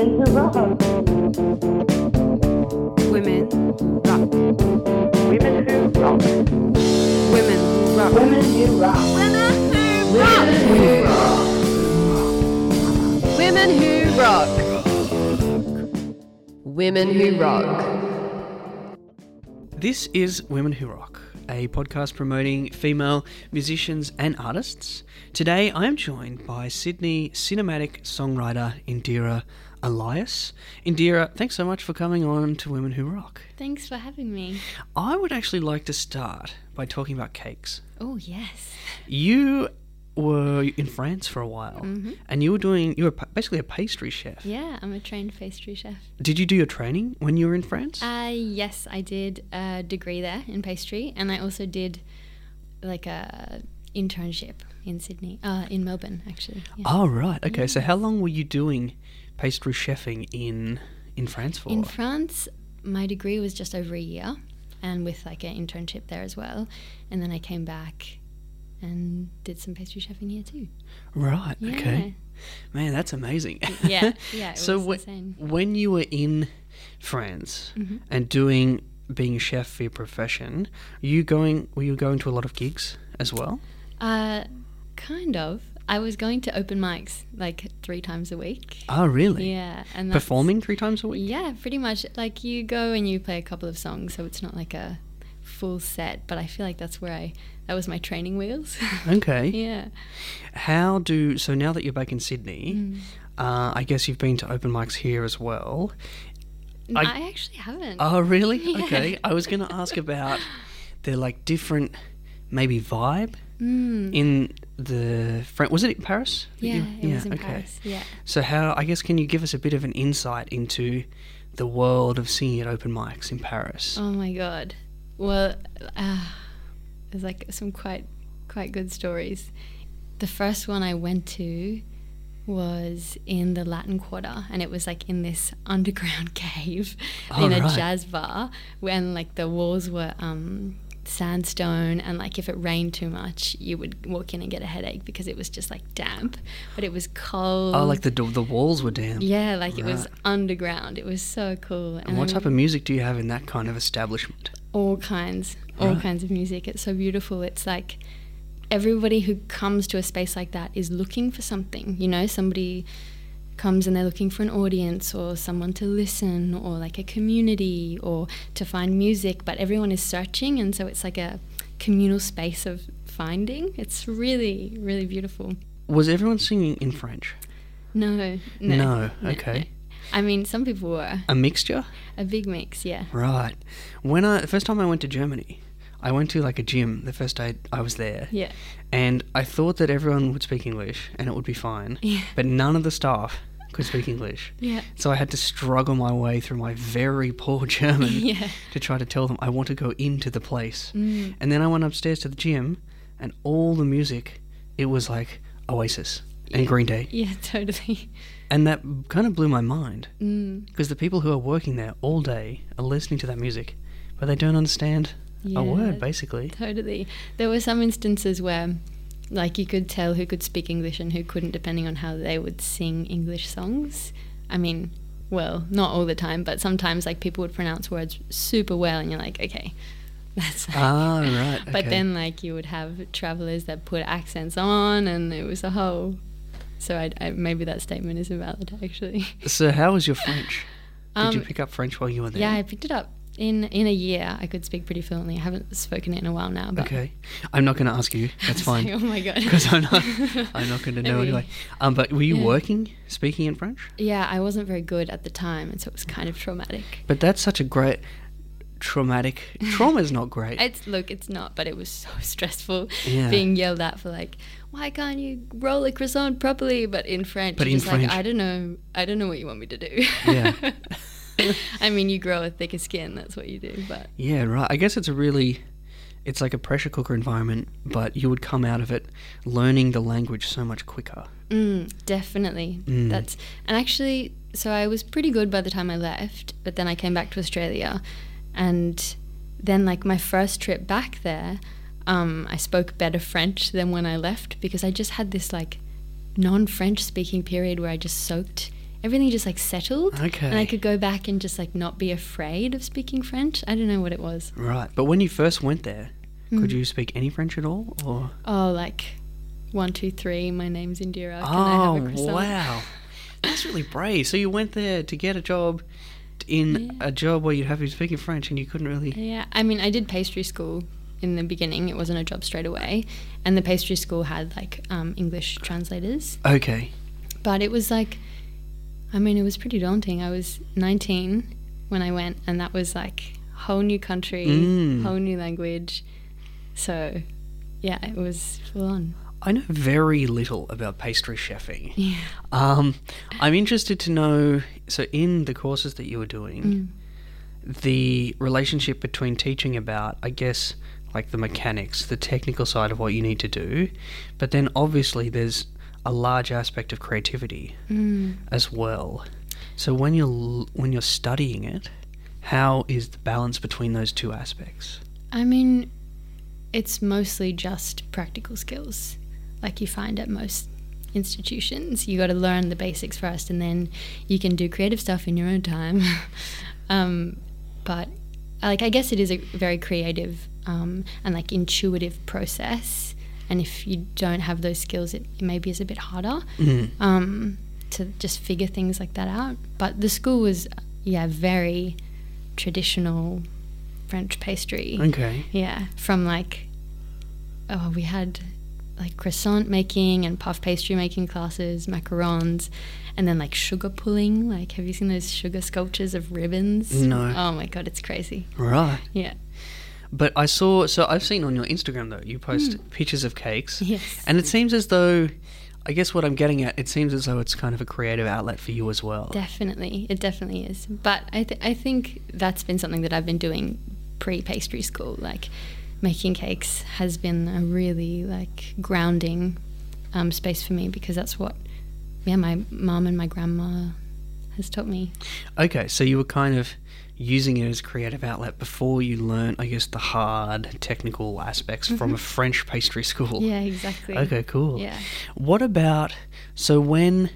Women who rock. Women rock. Women who rock. Women who rock. Women who rock. Women who rock. Women who rock. This is Women Who Rock, a podcast promoting female musicians and artists. Today I am joined by Sydney cinematic songwriter Indira Elias. Indira, thanks so much for coming on to Women Who Rock. Thanks for having me. I would actually like to start by talking about cakes. Oh, yes. You were in France for a while and you were doing, you were basically a pastry chef. Yeah, I'm a trained pastry chef. Did you do your training when you were in France? Uh, yes, I did a degree there in pastry, and I also did like a internship in Sydney, uh, in Melbourne, actually. Yeah. Oh, right. Okay, so how long were you doing pastry chefing in in France for? In France, my degree was just over a year, and with like an internship there as well. And then I came back and did some pastry chefing here too. Right. Okay. Man, that's amazing. Yeah, yeah, it so was whe- when you were in France Mm-hmm. and doing being a chef for your profession, you going were you going to a lot of gigs as well? Uh, kind of. I was going to open mics like three times a week. Oh, really? Yeah, and Performing three times a week? Yeah, pretty much. Like you go and you play a couple of songs, so it's not like a full set. But I feel like that's where I that was my training wheels. Okay. yeah. How do so now that you're back in Sydney? Mm. Uh, I guess you've been to open mics here as well. I, I- actually haven't. Oh, really? Yeah. Okay. I was going to ask about the like different, maybe vibe Mm. in the Fran- was it in Paris? yeah, you- it was in Paris. Yeah. So how? I guess can you give us a bit of an insight into the world of singing at open mics in Paris? Oh my god. Well, uh, there's like some quite quite good stories. The first one I went to was in the Latin Quarter, and it was like in this underground cave Oh, in a right. jazz bar, when like the walls were um, sandstone, and like if it rained too much, you would walk in and get a headache because it was just like damp, but it was cold. oh, like the the walls were damp. yeah, like it was underground. It was so cool. And what I type of music do you have in that kind of establishment? all kinds, all Right. kinds of music. It's so beautiful. It's like everybody who comes to a space like that is looking for something. You know, somebody comes and they're looking for an audience or someone to listen or like a community or to find music, but everyone is searching, and so it's like a communal space of finding. It's really, really beautiful. Was everyone singing in French? No, no, No, okay. I mean, some people were A mixture? a big mix. Yeah. Right. When I the first time I went to Germany, I went to like a gym the first day I was there. Yeah. And I thought that everyone would speak English and it would be fine. Yeah. But none of the staff could speak English. Yeah. So I had to struggle my way through my very poor German Yeah. to try to tell them I want to go into the place. Mm. And then I went upstairs to the gym and all the music, it was like Oasis and Green Day. Yeah, totally. And that kind of blew my mind Mm. because the people who are working there all day are listening to that music, but they don't understand a word, basically. Totally. There were some instances where, like, you could tell who could speak English and who couldn't, depending on how they would sing English songs. I mean, well, not all the time, but sometimes, like, people would pronounce words super well, and you're like, okay, that's. Ah, right. But then, like, you would have travelers that put accents on, and it was a whole. So I, I maybe that statement is invalid, actually. So, how was your French? Did you Um, pick up French while you were there? Yeah, I picked it up in in a year. I could speak pretty fluently. I haven't spoken it in a while now, but Okay. I'm not going to ask you. That's like, fine. oh my god. Because I'm not, I'm not going to know anyway. Um, but were you Yeah. working speaking in French? Yeah, I wasn't very good at the time, and so it was kind of traumatic. But that's such a great traumatic. Trauma is not great. It's look, it's not, but it was so stressful Yeah. being yelled at for like, why can't you roll a croissant properly? But in French, But in French- like, I don't know, I don't know what you want me to do. Yeah. I mean, you grow a thicker skin. That's what you do. But Yeah, right. I guess it's a really, it's like a pressure cooker environment, but you would come out of it learning the language so much quicker. Mm, definitely. Mm. That's and actually, so I was pretty good by the time I left, but then I came back to Australia, and then like my first trip back there, um, I spoke better French than when I left because I just had this like non-French speaking period where I just soaked everything just like settled. And I could go back and just like not be afraid of speaking French. I don't know what it was. Right. But when you first went there, Mm. could you speak any French at all? Or Oh, like one, two, three. My name's Indira. Can I Oh have a croissant? wow. That's really brave. So you went there to get a job in a job where you'd have to be speaking French and you couldn't really Yeah, I mean, I did pastry school in the beginning. It wasn't a job straight away, and the pastry school had like um, English translators. Okay. But it was like, I mean, it was pretty daunting. I was 19 when I went, and that was like whole new country, Mm. whole new language. So, yeah, it was full on. I know very little about pastry chefing. Yeah. Um, I'm interested to know. So, in the courses that you were doing, the relationship between teaching about, I guess, like the mechanics, the technical side of what you need to do, but then obviously there's a large aspect of creativity Mm. as well. So, when you're when you're studying it, how is the balance between those two aspects? I mean, it's mostly just practical skills, like you find at most institutions. You got to learn the basics first, and then you can do creative stuff in your own time. um, but like, I guess it is a very creative um, and like intuitive process. And if you don't have those skills, it, it maybe is a bit harder Mm. um, to just figure things like that out. But the school was, yeah, very traditional French pastry. Okay. Yeah, from like, oh, we had like croissant making and puff pastry making classes, macarons, and then like sugar pulling. Like, have you seen those sugar sculptures of ribbons? No. Oh my god, it's crazy. Right. Yeah. But I saw, so I've seen on your Instagram though, you post Hmm. pictures of cakes. Yes. And it seems as though, I guess what I'm getting at, it seems as though it's kind of a creative outlet for you as well. Definitely, it definitely is. But I, th- I think that's been something that I've been doing pre pastry school. Like making cakes has been a really like grounding um, space for me because that's what, yeah, my mum and my grandma has taught me. Okay, so you were kind of using it as a creative outlet before you learned, I guess, the hard technical aspects from a French pastry school. Mm-hmm. Yeah, exactly. Okay, cool. Yeah. What about so when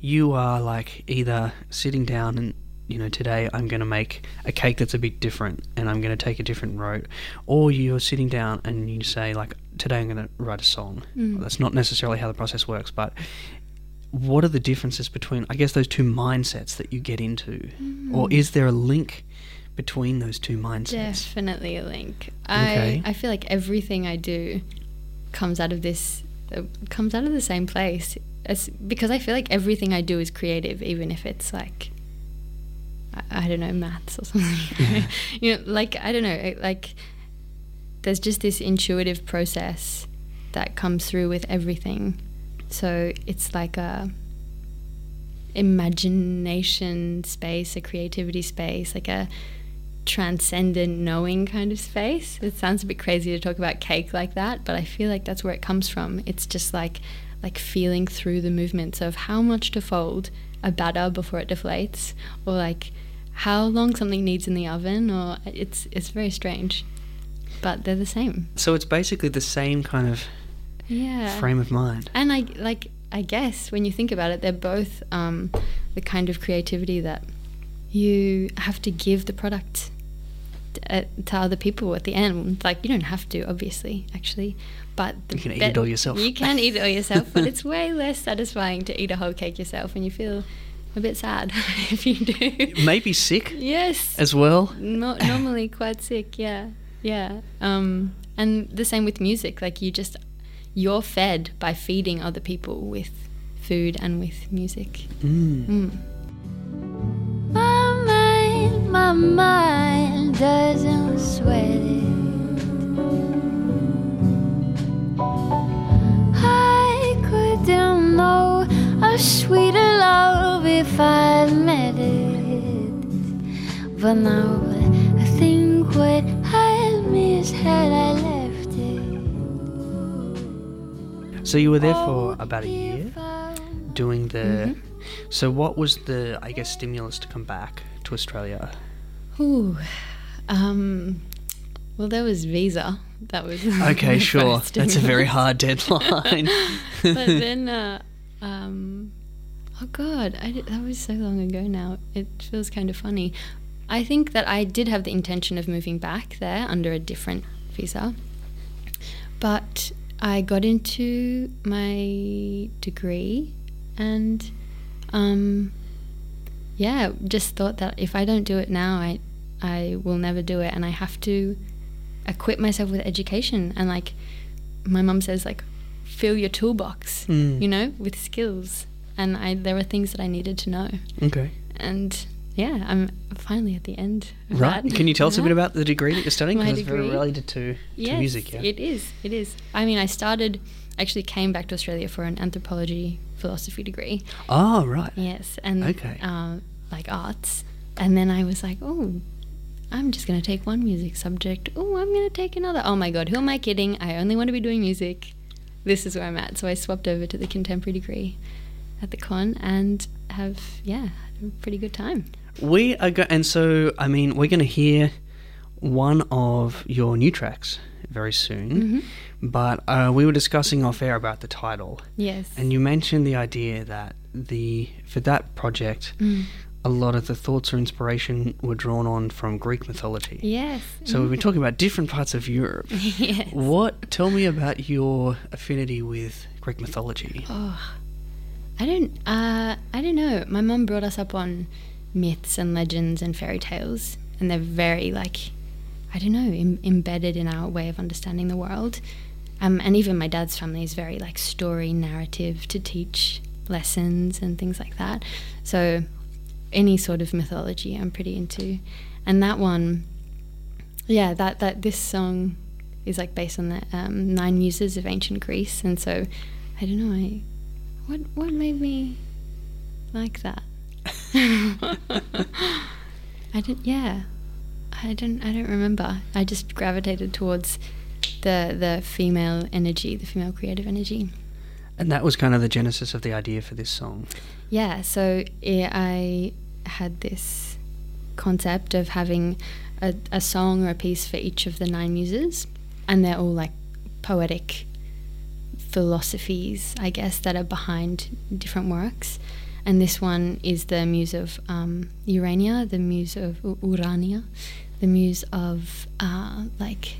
you are like either sitting down and you know today I'm going to make a cake that's a bit different and I'm going to take a different route, or you're sitting down and you say like today I'm going to write a song. Mm. That's not necessarily how the process works, but what are the differences between I guess those two mindsets that you get into, or is there a link between those two mindsets? Definitely a link. Okay. I I feel like everything I do comes out of this uh, comes out of the same place. It's because I feel like everything I do is creative, even if it's like I, I don't know maths or something. you know, like I don't know, like there's just this intuitive process that comes through with everything. So it's like a imagination space, a creativity space, like a transcendent knowing kind of space. It sounds a bit crazy to talk about cake like that, but I feel like that's where it comes from. It's just like like feeling through the movements of how much to fold a batter before it deflates or like how long something needs in the oven or it's it's very strange. But they're the same. So it's basically the same kind of Yeah. frame of mind. And I like I guess when you think about it, they're both um, the kind of creativity that you have to give the product to, uh, to other people at the end. Like you don't have to, obviously, actually, but the You can eat it all yourself. You can eat it all yourself, but it's way less satisfying to eat a whole cake yourself, and you feel a bit sad if you do. Maybe sick yes, as well. no, normally quite sick yeah yeah um and the same with music like you just you're fed by feeding other people with food and with music Mm. mm. My mind, my mind doesn't sweat it. I couldn't know a sweeter love if I'd met it. But now I think what I missed had I left So you were there for Oh, about a year doing the. Mm-hmm. So what was the I guess stimulus to come back to Australia? Ooh. um well there was visa that was Okay, sure. That's a very hard deadline. but then uh, um, Oh God, I did, that was so long ago now. It feels kind of funny. I think that I did have the intention of moving back there under a different visa, but I got into my degree, and um, yeah, just thought that if I don't do it now, I I will never do it, and I have to equip myself with education and like my mum says like fill your toolbox Mm. you know with skills and I there were things that I needed to know Okay. and yeah I'm finally at the end of Right. that. Can you tell us a bit about the degree that you're studying? Because it's very related to, to yes, music. Yeah. It is. It is. I mean I started actually came back to Australia for an anthropology philosophy degree oh, right. yes and Okay. um, like arts and then I was like oh I'm just going to take one music subject. Oh, I'm going to take another. Oh my god, who am I kidding? I only want to be doing music. This is where I'm at. So I swapped over to the contemporary degree at the con and have, yeah, had a pretty good time. We are go- and so I mean we're going to hear one of your new tracks very soon, Mm-hmm. but uh, we were discussing off air about the title, Yes. and you mentioned the idea that the for that project, Mm. a lot of the thoughts or inspiration were drawn on from Greek mythology. Yes. So we've been talking about different parts of Europe. yes. What? Tell me about your affinity with Greek mythology. Oh, I don't. Uh, I don't know. My mum brought us up on myths and legends and fairy tales, and they're very like, I don't know, Im- embedded in our way of understanding the world. Um, and even my dad's family is very like story narrative to teach lessons and things like that. So any sort of mythology, I'm pretty into. And that one, yeah, that that this song is like based on the um, nine muses of ancient Greece, and so I don't know. I, what what made me like that? I didn't. Yeah, I don't. I don't remember. I just gravitated towards the the female energy, the female creative energy. And that was kind of the genesis of the idea for this song. Yeah, so yeah, I had this concept of having a, a song or a piece for each of the nine muses, and they're all like poetic philosophies, I guess, that are behind different works. And this one is the muse of um, Urania, the muse of U- Urania, the muse of uh, like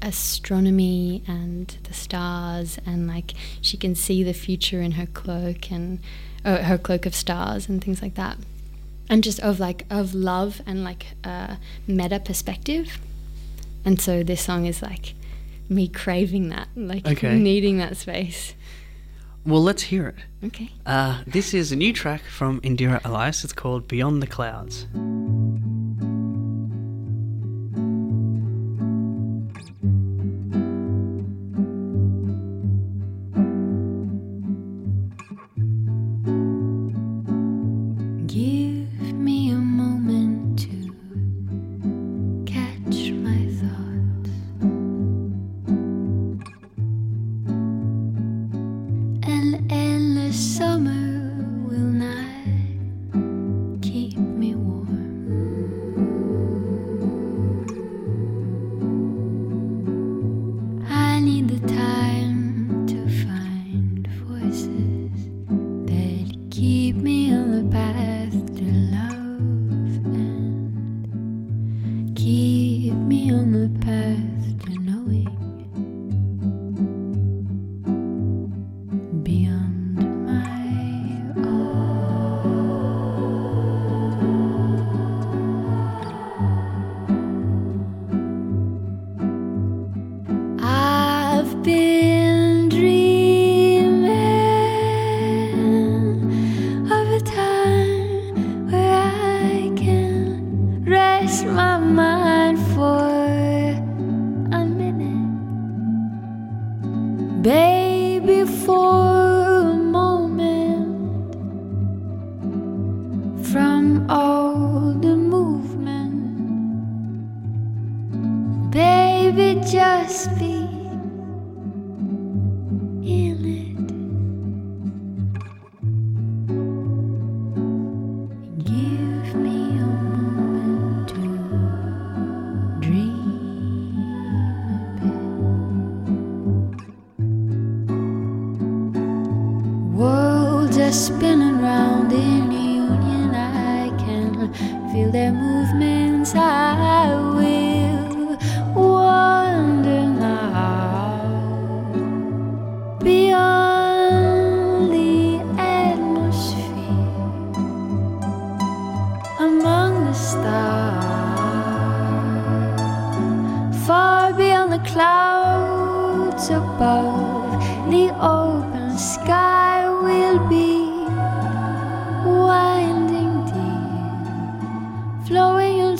astronomy and the stars and like she can see the future in her cloak and uh, her cloak of stars and things like that. And just of like of love and like a meta perspective. And so this song is like me craving that like Okay. needing that space Well, let's hear it. okay Uh, this is a new track from Indira Elias. It's called Beyond the Clouds. On the path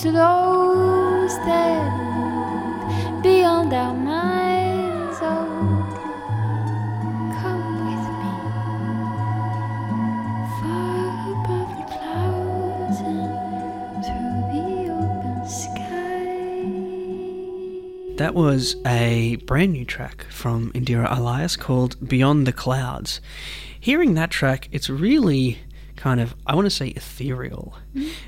into those that beyond our minds. Oh, come with me, far above the clouds and through the open sky. That was a brand new track from Indira Elias called Beyond the Clouds. Hearing that track, it's really kind of, I want to say, ethereal.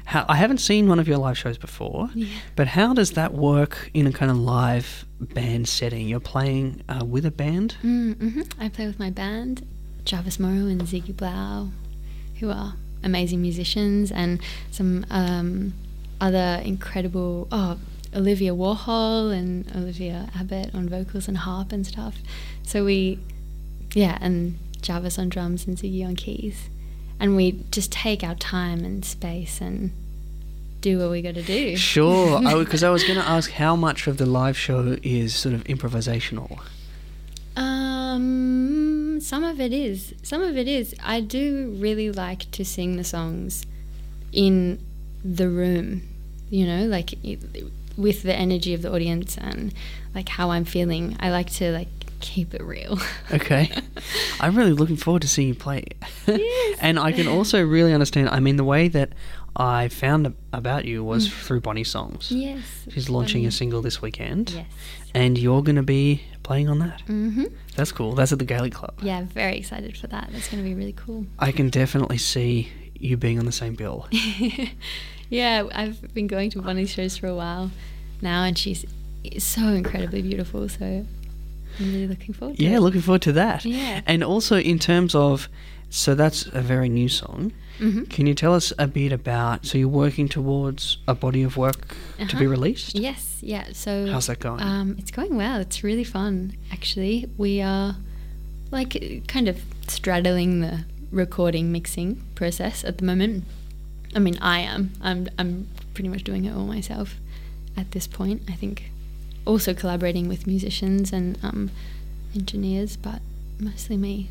How, I haven't seen one of your live shows before, but how does that work in a kind of live band setting? You're playing uh, with a band? Mm-hmm. I play with my band, Jarvis Morrow and Ziggy Blau, who are amazing musicians, and some um, other incredible. Oh, Olivia Warhol and Olivia Abbott on vocals and harp and stuff. So we, yeah, and Jarvis on drums and Ziggy on keys, and we just take our time and space and do what we got to do. Sure, because I, was going to ask how much of the live show is sort of improvisational. Um, some of it is. Some of it is. I do really like to sing the songs in the room, you know, like i- with the energy of the audience and like how I'm feeling. I like to like keep it real. Okay. I'm really looking forward to seeing you play. Yes. and I can also really understand, I mean, the way that I found about you was through Bonnie Songs. yes. She's launching Bonnie. a single this weekend. Yes. And you're going to be playing on that. Mm-hmm. That's cool. That's at the Gaelic Club. Yeah, very excited for that. That's going to be really cool. I can definitely see you being on the same bill. yeah, I've been going to Bonnie's shows for a while now, and she's so incredibly beautiful. So I'm really looking forward to Yeah, it. looking forward to that. Yeah. And also in terms of, so that's a very new song. Mhm. Can you tell us a bit about, so you're working towards a body of work to be Uh-huh. released? Yes, yeah. So How's that going? Um, it's going well. It's really fun, actually. We are like kind of straddling the recording mixing process at the moment. I mean, I am. I'm. I'm pretty much doing it all myself at this point. I think also collaborating with musicians and um, engineers, but mostly me.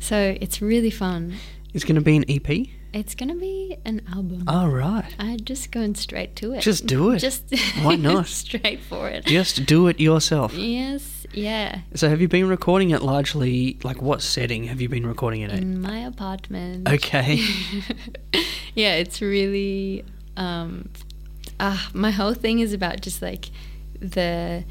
So it's really fun. It's going to be an EP? It's gonna be an album. All right. I'm just going straight to it. Just do it. Just Why not? straight for it. Just do it yourself. Yes, yeah. So have you been recording it largely, like what setting have you been recording it in? In my apartment. Okay. yeah, it's really um ah my whole thing is about just like the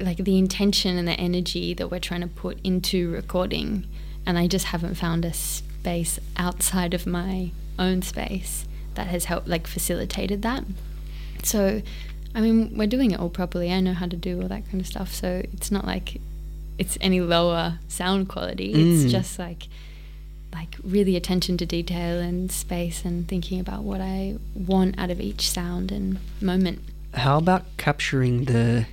like the intention and the energy that we're trying to put into recording and I just haven't found a space outside of my own space that has helped like facilitated that. So I mean we're doing it all properly. I know how to do all that kind of stuff. So it's not like it's any lower sound quality. Mm. It's just like like really attention to detail and space and thinking about what I want out of each sound and moment. How about capturing the,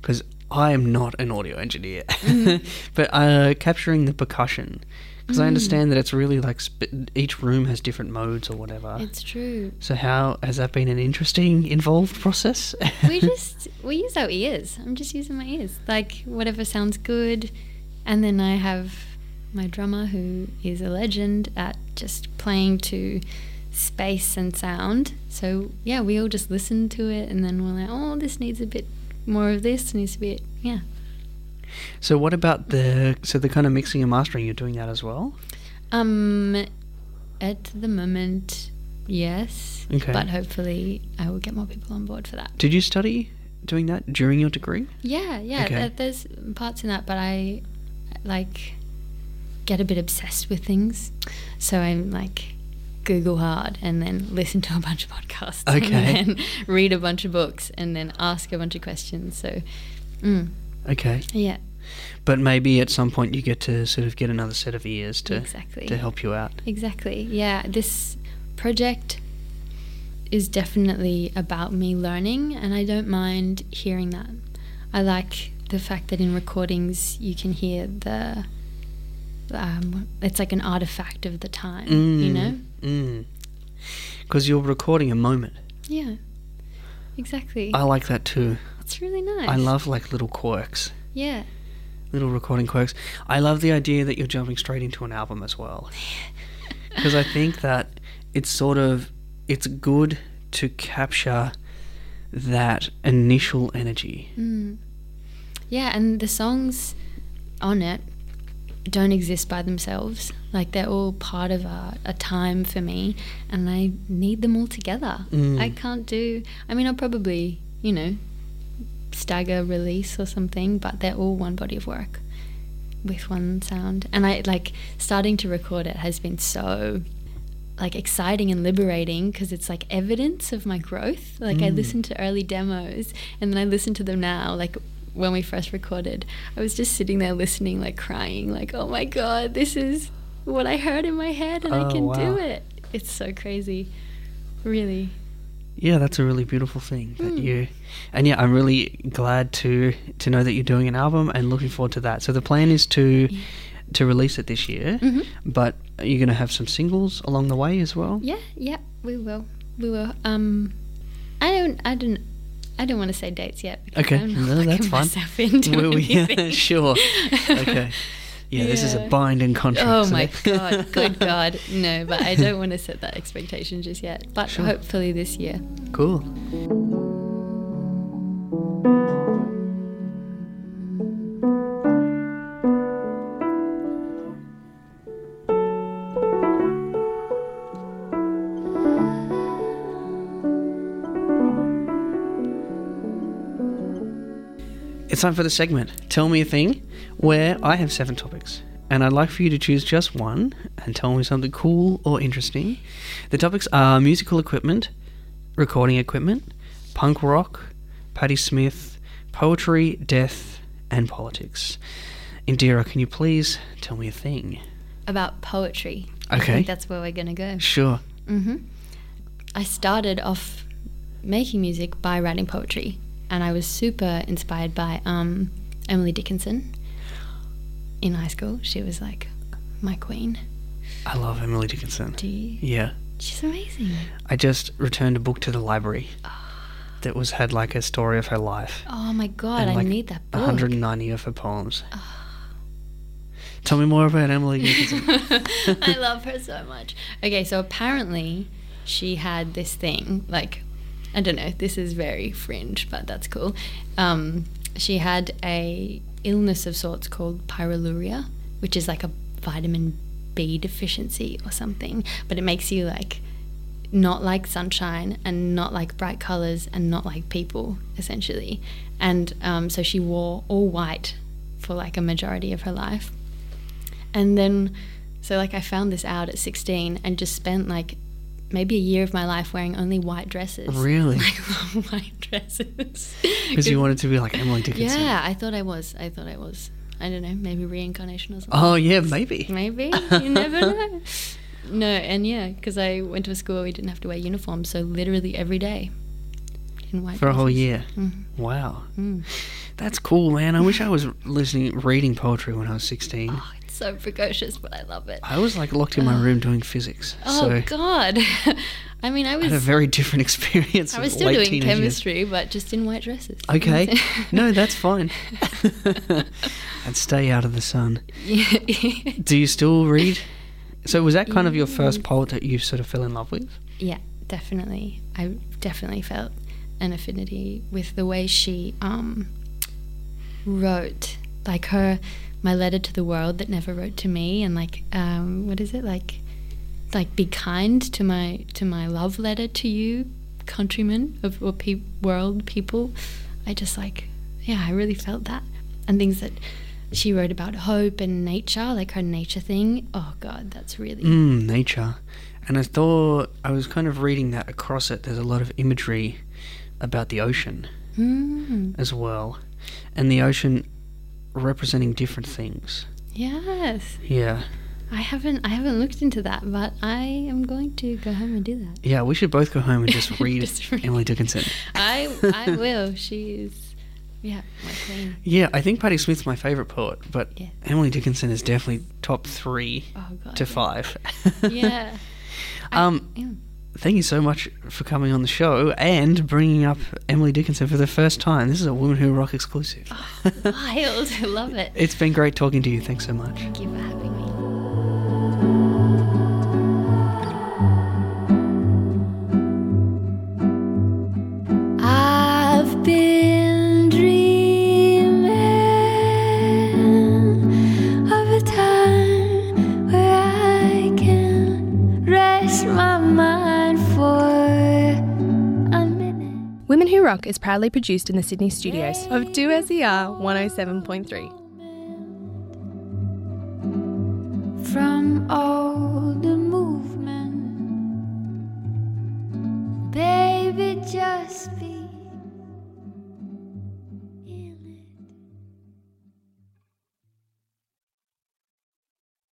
because I am not an audio engineer, but uh, capturing the percussion. Because I understand that it's really like sp- each room has different modes or whatever. It's true. so how has that been an interesting, involved process? we just we use our ears. I'm just using my ears. Like whatever sounds good. And then I have my drummer who is a legend at just playing to space and sound. So yeah, we all just listen to it and then we're like, oh, this needs a bit more of this, needs a bit yeah. so what about the so the kind of mixing and mastering? You're doing that as well. Um, at the moment, yes. Okay. But hopefully, I will get more people on board for that. Did you study doing that during your degree? Yeah, yeah. Okay. th- there's parts in that, but I like get a bit obsessed with things, so I'm like Google hard and then listen to a bunch of podcasts, Okay. and then read a bunch of books, and then ask a bunch of questions. So, mm, Okay. yeah, But maybe at some point you get to sort of get another set of ears to exactly. to help you out. Exactly. Yeah, this project is definitely about me learning, and I don't mind hearing that. I like the fact that in recordings you can hear the. Um, it's like an artifact of the time, you know? Because you're recording a moment. Yeah. Exactly. I like that too. It's really nice. I love like little quirks, Yeah. little recording quirks. I love the idea that you're jumping straight into an album as well. Because I think that it's sort of it's good to capture that initial energy. Mm. Yeah, and the songs on it don't exist by themselves. Like they're all part of a, a time for me, and I need them all together. Mm. I can't do. I mean, I'll probably, you know, stagger release or something, but they're all one body of work with one sound. And I like starting to record it has been so like exciting and liberating because it's like evidence of my growth. Like I Mm. listened to early demos and then I listen to them now. Like when we first recorded, I was just sitting there listening, like crying, like, oh my god, this is what I heard in my head and Oh, I can wow. do it. It's so crazy. Really. Yeah, that's a really beautiful thing that Mm. you, and yeah, I'm really glad to to know that you're doing an album and looking forward to that. So the plan is to to release it this year, Mhm. but are you going to have some singles along the way as well? Yeah, yeah, we will. We will. Um, I don't, I don't, I don't want to say dates yet. Okay, no, that's fine. Will we- sure. Okay. Yeah, this is a Yeah. binding contract. Oh my god, good god. No, but I don't want to set that expectation just yet. But Sure. hopefully this year. cool. It's time for the segment. Tell me a thing where I have seven topics. And I'd like for you to choose just one and tell me something cool or interesting. The topics are musical equipment, recording equipment, punk rock, Patti Smith, poetry, death, and politics. Indira, can you please tell me a thing? About poetry. I Okay. think that's where we're going to go. Sure. hmm I started off making music by writing poetry, and I was super inspired by um, Emily Dickinson. In high school, she was like my queen. I love Emily Dickinson. Do you? Yeah. She's amazing. I just returned a book to the library that was had like a story of her life. Oh my god, and I need that book. 190 of her poems. Tell me more about Emily Dickinson. I love her so much. Okay, so apparently she had this thing, like, I don't know, this is very fringe, but that's cool. Um, she had a illness of sorts called pyroluria, which is like a vitamin B deficiency or something, but it makes you like not like sunshine and not like bright colors and not like people essentially. And um, so she wore all white for like a majority of her life. And then, so like I found this out at 16 and just spent like maybe a year of my life wearing only white dresses. Really? Like long white dresses. Because you wanted to be like Emily Dickinson. Yeah, I thought I was. I thought I was. I don't know, maybe reincarnation or something. Oh, yeah, maybe. Maybe. You never know. No, and yeah, because I went to a school where we didn't have to wear uniforms, so literally every day in white For a whole dresses. year. Mhm. Wow. Mm. That's cool, man. I wish I was listening, reading poetry when I was 16. Oh, so precocious, but I love it. I was like locked in my room doing physics. Oh so God! I mean, I I was had a very different experience. I was still doing teenage years. chemistry, but just in white dresses. Okay. no, that's fine. and stay out of the sun. yeah. Do you still read? So was that kind of your first poet that you sort of fell in love with? yeah, definitely. I definitely felt an affinity with the way she um, wrote, like her, my letter to the world that never wrote to me, and like, um, what is it like? Like, be kind to my to my love letter to you, countrymen of or pe- world people. I just like, yeah, I really felt that, and things that she wrote about hope and nature, like her nature thing. Oh God, that's really Mm, nature. And I thought I was kind of reading that across it. There's a lot of imagery about the ocean Mm, as well, and the ocean representing different things. yes. Yeah, I haven't I haven't looked into that, but I am going to go home and do that. yeah. We should both go home and just read Just read. Emily Dickinson. I I will. She's yeah, my queen. Yeah, I think Patti Smith's my favorite poet, but Yeah. Emily Dickinson is definitely top three Oh god. to five. Yeah. I- um, yeah. Thank you so much for coming on the show and bringing up Emily Dickinson for the first time. This is a Women Who Rock exclusive. Oh, wild. I also love it. It's been great talking to you. Thanks so much. Thank you for having me. Is proudly produced in the Sydney studios of 2SER 107.3.